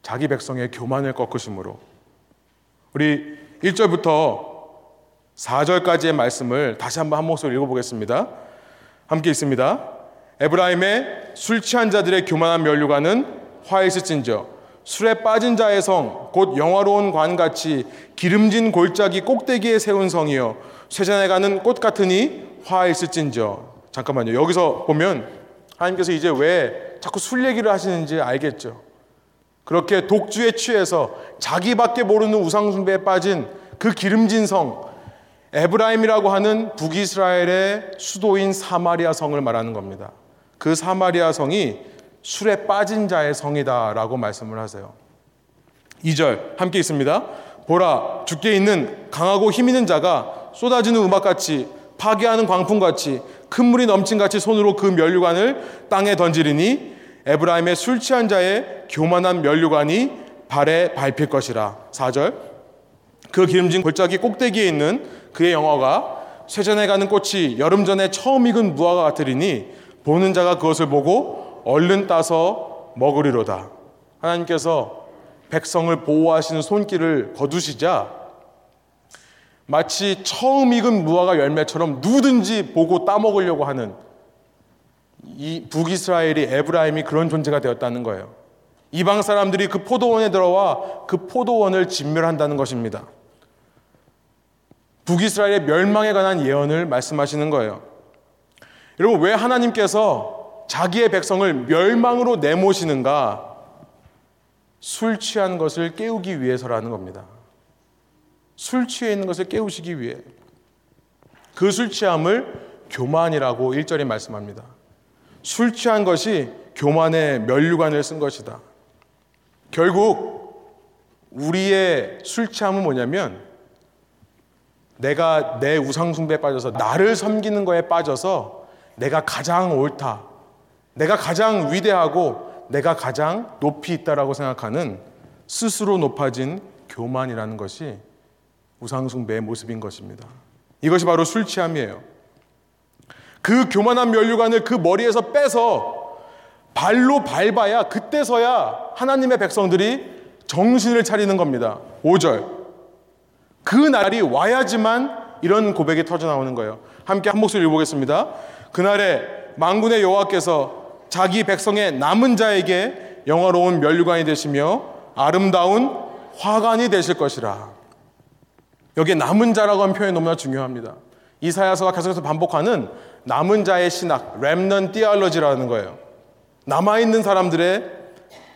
자기 백성의 교만을 꺾으심으로. 우리 1절부터 4절까지의 말씀을 다시 한번 한 목소리 읽어보겠습니다. 함께 있습니다. 에브라임의 술 취한 자들의 교만한 면류관은 화이스진저 술에 빠진 자의 성, 곧 영화로운 관같이 기름진 골짜기 꼭대기에 세운 성이요 쇠잔에 가는 꽃 같으니 화이스진저 잠깐만요. 여기서 보면 하나님께서 이제 왜 자꾸 술 얘기를 하시는지 알겠죠. 그렇게 독주에 취해서 자기밖에 모르는 우상숭배에 빠진 그 기름진 성, 에브라임이라고 하는 북이스라엘의 수도인 사마리아 성을 말하는 겁니다. 그 사마리아 성이 술에 빠진 자의 성이다라고 말씀을 하세요. 2절 함께 있습니다. 보라 죽게 있는 강하고 힘 있는 자가 쏟아지는 음악같이 파괴하는 광풍같이 큰 물이 넘친같이 손으로 그 면류관을 땅에 던지리니 에브라임의 술 취한 자의 교만한 면류관이 발에 밟힐 것이라. 4절 그 기름진 골짜기 꼭대기에 있는 그의 영어가 쇠전에 가는 꽃이 여름 전에 처음 익은 무화과 같으리니 보는 자가 그것을 보고 얼른 따서 먹으리로다. 하나님께서 백성을 보호하시는 손길을 거두시자 마치 처음 익은 무화과 열매처럼 누구든지 보고 따먹으려고 하는 이 북이스라엘이 에브라임이 그런 존재가 되었다는 거예요. 이방 사람들이 그 포도원에 들어와 그 포도원을 진멸한다는 것입니다. 북이스라엘의 멸망에 관한 예언을 말씀하시는 거예요. 여러분, 왜 하나님께서 자기의 백성을 멸망으로 내모시는가? 술 취한 것을 깨우기 위해서라는 겁니다. 술 취해 있는 것을 깨우시기 위해 그 술 취함을 교만이라고 1절에 말씀합니다. 술 취한 것이 교만의 면류관을 쓴 것이다. 결국 우리의 술 취함은 뭐냐면 내가 내 우상숭배에 빠져서 나를 섬기는 거에 빠져서 내가 가장 옳다. 내가 가장 위대하고 내가 가장 높이 있다라고 생각하는 스스로 높아진 교만이라는 것이 우상숭배의 모습인 것입니다. 이것이 바로 술 취함이에요. 그 교만한 면류관을 그 머리에서 빼서 발로 밟아야 그때서야 하나님의 백성들이 정신을 차리는 겁니다. 5절. 그 날이 와야지만 이런 고백이 터져 나오는 거예요. 함께 한 목소리 읽어보겠습니다. 그날에 망군의 여호와께서 자기 백성의 남은 자에게 영화로운 멸류관이 되시며 아름다운 화관이 되실 것이라. 여기에 남은 자라고 하는 표현이 너무나 중요합니다. 이사야서가 계속해서 반복하는 남은 자의 신학, 렘넌 띠알러지라는 거예요. 남아있는 사람들의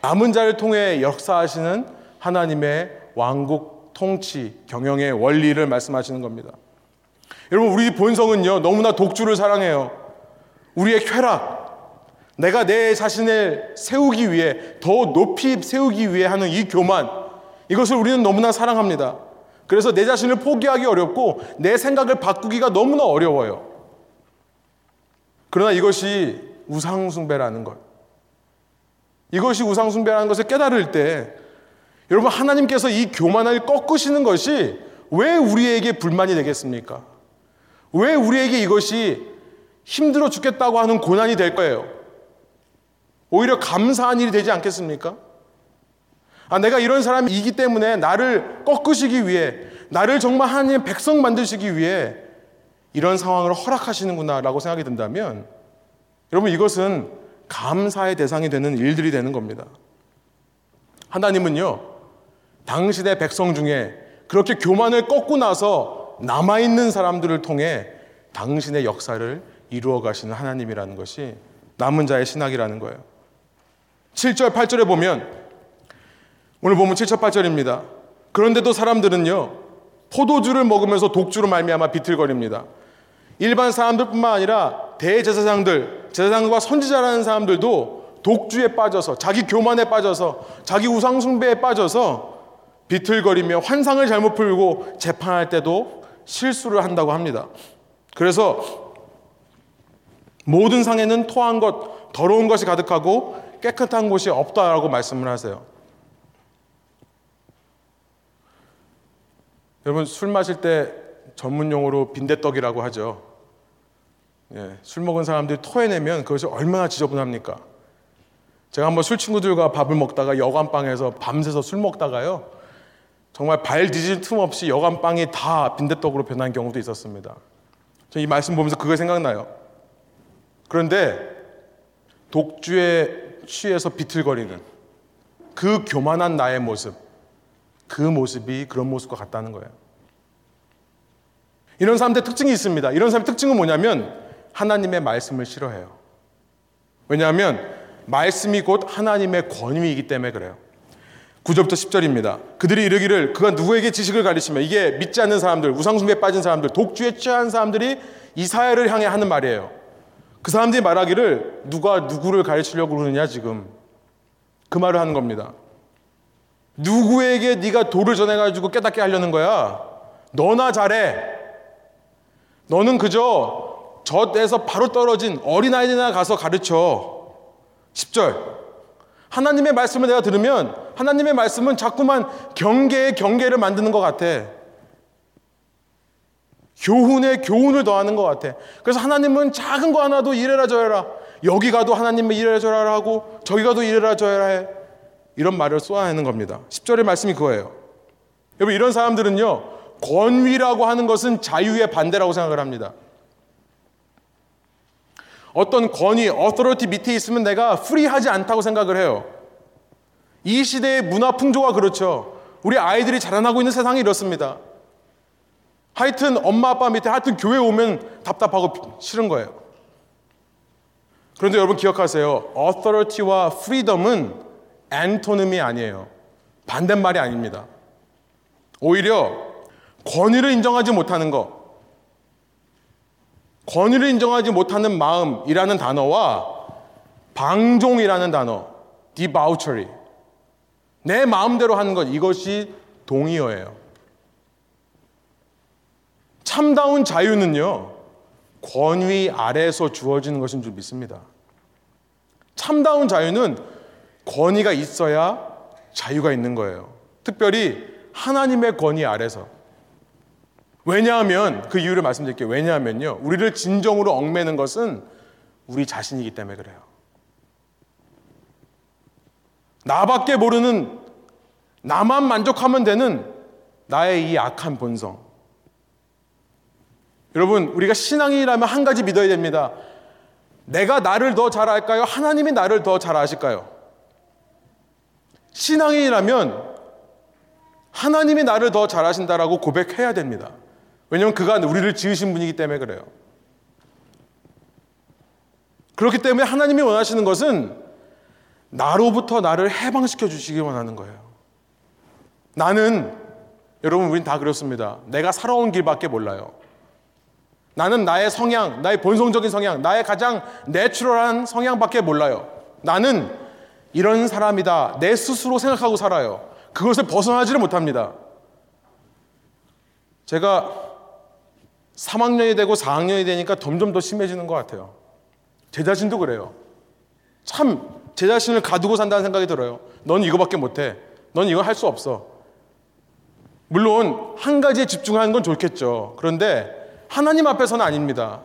남은 자를 통해 역사하시는 하나님의 왕국 통치, 경영의 원리를 말씀하시는 겁니다. 여러분, 우리 본성은요, 너무나 독주를 사랑해요. 우리의 쾌락, 내가 내 자신을 세우기 위해, 더 높이 세우기 위해 하는 이 교만, 이것을 우리는 너무나 사랑합니다. 그래서 내 자신을 포기하기 어렵고, 내 생각을 바꾸기가 너무나 어려워요. 그러나 이것이 우상숭배라는 것. 이것이 우상숭배라는 것을 깨달을 때, 여러분, 하나님께서 이 교만을 꺾으시는 것이 왜 우리에게 불만이 되겠습니까? 왜 우리에게 이것이 힘들어 죽겠다고 하는 고난이 될 거예요? 오히려 감사한 일이 되지 않겠습니까? 아, 내가 이런 사람이기 때문에 나를 꺾으시기 위해, 나를 정말 하나님의 백성 만드시기 위해 이런 상황을 허락하시는구나라고 생각이 든다면, 여러분, 이것은 감사의 대상이 되는 일들이 되는 겁니다. 하나님은요, 당신의 백성 중에 그렇게 교만을 꺾고 나서 남아있는 사람들을 통해 당신의 역사를 이루어 가시는 하나님이라는 것이 남은 자의 신학이라는 거예요. 7절, 8절에 보면, 오늘 보면 7절, 8절입니다. 그런데도 사람들은요, 포도주를 먹으면서 독주로 말미암아 비틀거립니다. 일반 사람들뿐만 아니라 대제사장들, 제사장과 선지자라는 사람들도 독주에 빠져서 자기 교만에 빠져서 자기 우상 숭배에 빠져서 비틀거리며 환상을 잘못 풀고 재판할 때도 실수를 한다고 합니다. 그래서 모든 상에는 토한 것, 더러운 것이 가득하고 깨끗한 곳이 없다라고 말씀을 하세요. 여러분 술 마실 때 전문 용어로 빈대떡이라고 하죠. 예, 술 먹은 사람들이 토해내면 그것이 얼마나 지저분합니까? 제가 한번 술 친구들과 밥을 먹다가 여관방에서 밤새서 술 먹다가요. 정말 발 디딜 틈 없이 여관방이 다 빈대떡으로 변한 경우도 있었습니다. 저 이 말씀 보면서 그거 생각나요. 그런데 독주에 취해서 비틀거리는 그 교만한 나의 모습, 그 모습이 그런 모습과 같다는 거예요. 이런 사람들 특징이 있습니다. 이런 사람의 특징은 뭐냐면 하나님의 말씀을 싫어해요. 왜냐하면 말씀이 곧 하나님의 권위이기 때문에 그래요. 9절부터 10절입니다. 그들이 이르기를 그가 누구에게 지식을 가르치며 이게 믿지 않는 사람들, 우상숭배에 빠진 사람들, 독주에 취한 사람들이 이사야를 향해 하는 말이에요. 그 사람들이 말하기를 누가 누구를 가르치려고 그러느냐 지금 그 말을 하는 겁니다. 누구에게 네가 도를 전해 가지고 깨닫게 하려는 거야? 너나 잘해. 너는 그저 젖에서 바로 떨어진 어린아이들이나 가서 가르쳐. 10절. 하나님의 말씀을 내가 들으면 하나님의 말씀은 자꾸만 경계에 경계를 만드는 것 같아. 교훈에 교훈을 더하는 것 같아. 그래서 하나님은 작은 거 하나도 이래라 저래라. 여기 가도 하나님의 이래라 저래라 하고 저기 가도 이래라 저래라 해. 이런 말을 쏘아내는 겁니다. 10절의 말씀이 그거예요. 여러분 이런 사람들은요. 권위라고 하는 것은 자유의 반대라고 생각을 합니다. 어떤 권위, 어토리티 밑에 있으면 내가 프리하지 않다고 생각을 해요. 이 시대의 문화 풍조가 그렇죠. 우리 아이들이 자라나고 있는 세상이 이렇습니다. 하여튼 엄마 아빠 밑에 하여튼 교회 오면 답답하고 싫은 거예요. 그런데 여러분 기억하세요. authority와 freedom은 antonym 아니에요. 반대말이 아닙니다. 오히려 권위를 인정하지 못하는 것, 권위를 인정하지 못하는 마음이라는 단어와 방종이라는 단어, debauchery, 내 마음대로 하는 것, 이것이 동의어예요. 참다운 자유는요, 권위 아래에서 주어지는 것인 줄 믿습니다. 참다운 자유는 권위가 있어야 자유가 있는 거예요. 특별히 하나님의 권위 아래서. 왜냐하면 그 이유를 말씀드릴게요. 왜냐하면요. 우리를 진정으로 얽매는 것은 우리 자신이기 때문에 그래요. 나밖에 모르는 나만 만족하면 되는 나의 이 악한 본성. 여러분, 우리가 신앙이라면 한 가지 믿어야 됩니다. 내가 나를 더 잘 알까요? 하나님이 나를 더 잘 아실까요? 신앙인이라면 하나님이 나를 더 잘하신다라고 고백해야 됩니다. 왜냐하면 그가 우리를 지으신 분이기 때문에 그래요. 그렇기 때문에 하나님이 원하시는 것은 나로부터 나를 해방시켜 주시기 원하는 거예요. 나는 여러분 우린 다 그렇습니다. 내가 살아온 길밖에 몰라요. 나는 나의 성향, 나의 본성적인 성향, 나의 가장 내추럴한 성향밖에 몰라요. 나는 이런 사람이다. 내 스스로 생각하고 살아요. 그것을 벗어나지를 못합니다. 제가 3학년이 되고 4학년이 되니까 점점 더 심해지는 것 같아요. 제 자신도 그래요. 참, 제 자신을 가두고 산다는 생각이 들어요. 넌 이거밖에 못해. 넌 이거 할 수 없어. 물론, 한 가지에 집중하는 건 좋겠죠. 그런데 하나님 앞에서는 아닙니다.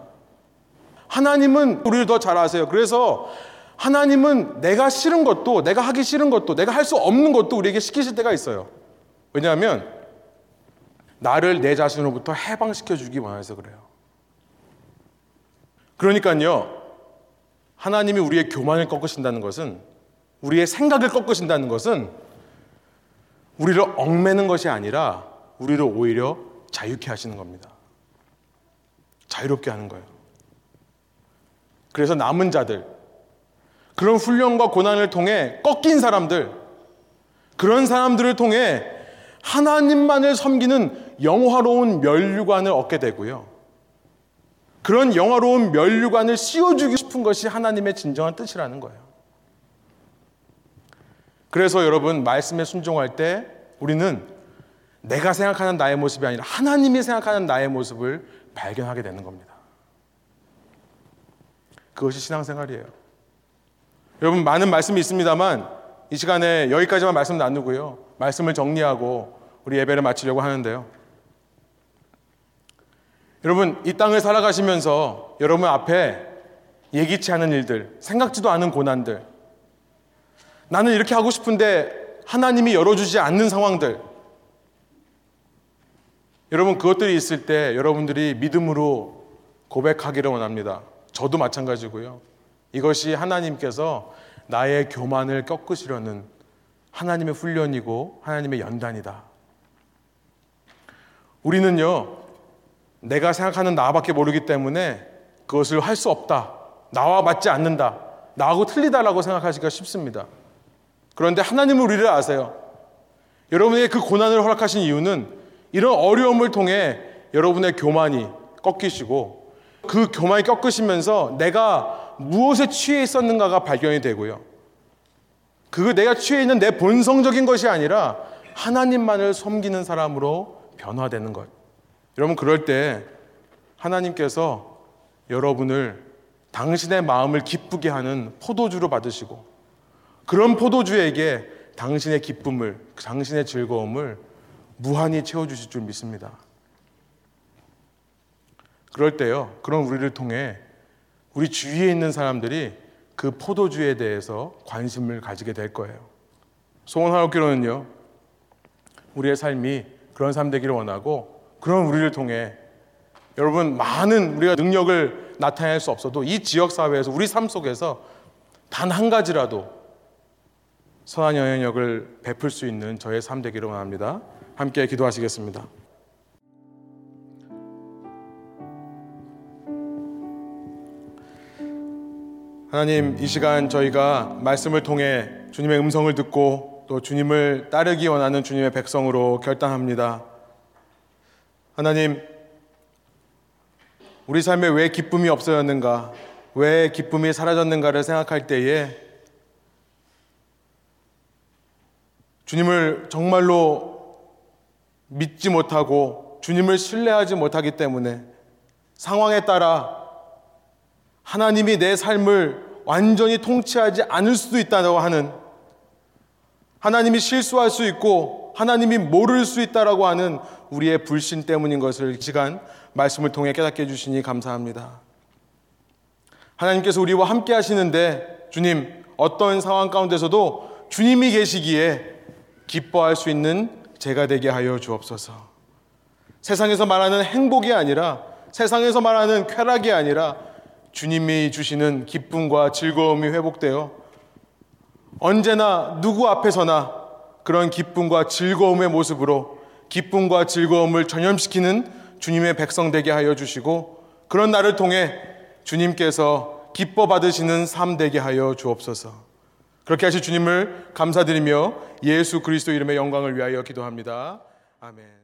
하나님은 우리를 더 잘 아세요. 그래서 하나님은 내가 싫은 것도, 내가 하기 싫은 것도, 내가 할 수 없는 것도 우리에게 시키실 때가 있어요. 왜냐하면 나를 내 자신으로부터 해방시켜 주기 원해서 그래요. 그러니까요, 하나님이 우리의 교만을 꺾으신다는 것은, 우리의 생각을 꺾으신다는 것은, 우리를 얽매는 것이 아니라, 우리를 오히려 자유케 하시는 겁니다. 자유롭게 하는 거예요. 그래서 남은 자들, 그런 훈련과 고난을 통해 꺾인 사람들, 그런 사람들을 통해 하나님만을 섬기는 영화로운 면류관을 얻게 되고요. 그런 영화로운 면류관을 씌워주고 싶은 것이 하나님의 진정한 뜻이라는 거예요. 그래서 여러분, 말씀에 순종할 때 우리는 내가 생각하는 나의 모습이 아니라 하나님이 생각하는 나의 모습을 발견하게 되는 겁니다. 그것이 신앙생활이에요. 여러분 많은 말씀이 있습니다만 이 시간에 여기까지만 말씀 나누고요. 말씀을 정리하고 우리 예배를 마치려고 하는데요. 여러분 이 땅을 살아가시면서 여러분 앞에 예기치 않은 일들, 생각지도 않은 고난들, 나는 이렇게 하고 싶은데 하나님이 열어주지 않는 상황들, 여러분 그것들이 있을 때 여러분들이 믿음으로 고백하기를 원합니다. 저도 마찬가지고요. 이것이 하나님께서 나의 교만을 꺾으시려는 하나님의 훈련이고 하나님의 연단이다. 우리는요, 내가 생각하는 나밖에 모르기 때문에 그것을 할 수 없다. 나와 맞지 않는다. 나하고 틀리다라고 생각하기가 쉽습니다. 그런데 하나님은 우리를 아세요. 여러분에게 그 고난을 허락하신 이유는 이런 어려움을 통해 여러분의 교만이 꺾이시고 그 교만이 꺾으시면서 내가 무엇에 취해 있었는가가 발견이 되고요. 그 내가 취해 있는 내 본성적인 것이 아니라 하나님만을 섬기는 사람으로 변화되는 것. 여러분 그럴 때 하나님께서 여러분을 당신의 마음을 기쁘게 하는 포도주로 받으시고 그런 포도주에게 당신의 기쁨을 당신의 즐거움을 무한히 채워 주실 줄 믿습니다. 그럴 때요. 그런 우리를 통해 우리 주위에 있는 사람들이 그 포도주에 대해서 관심을 가지게 될 거예요. 소원하옵기로는요, 우리의 삶이 그런 삶 되기를 원하고, 그런 우리를 통해 여러분 많은 우리가 능력을 나타낼 수 없어도 이 지역 사회에서 우리 삶 속에서 단 한 가지라도 선한 영향력을 베풀 수 있는 저의 삶 되기를 원합니다. 함께 기도하시겠습니다. 하나님, 이 시간 저희가 말씀을 통해 주님의 음성을 듣고 또 주님을 따르기 원하는 주님의 백성으로 결단합니다. 하나님, 우리 삶에 왜 기쁨이 없어졌는가, 왜 기쁨이 사라졌는가를 생각할 때에 주님을 정말로 믿지 못하고 주님을 신뢰하지 못하기 때문에 상황에 따라 하나님이 내 삶을 완전히 통치하지 않을 수도 있다고 하는 하나님이 실수할 수 있고 하나님이 모를 수 있다라고 하는 우리의 불신 때문인 것을 이 시간 말씀을 통해 깨닫게 해주시니 감사합니다. 하나님께서 우리와 함께 하시는데 주님 어떤 상황 가운데서도 주님이 계시기에 기뻐할 수 있는 제가 되게 하여 주옵소서. 세상에서 말하는 행복이 아니라 세상에서 말하는 쾌락이 아니라 주님이 주시는 기쁨과 즐거움이 회복되어 언제나 누구 앞에서나 그런 기쁨과 즐거움의 모습으로 기쁨과 즐거움을 전염시키는 주님의 백성 되게 하여 주시고 그런 나를 통해 주님께서 기뻐 받으시는 삶 되게 하여 주옵소서. 그렇게 하실 주님을 감사드리며 예수 그리스도 이름의 영광을 위하여 기도합니다. 아멘.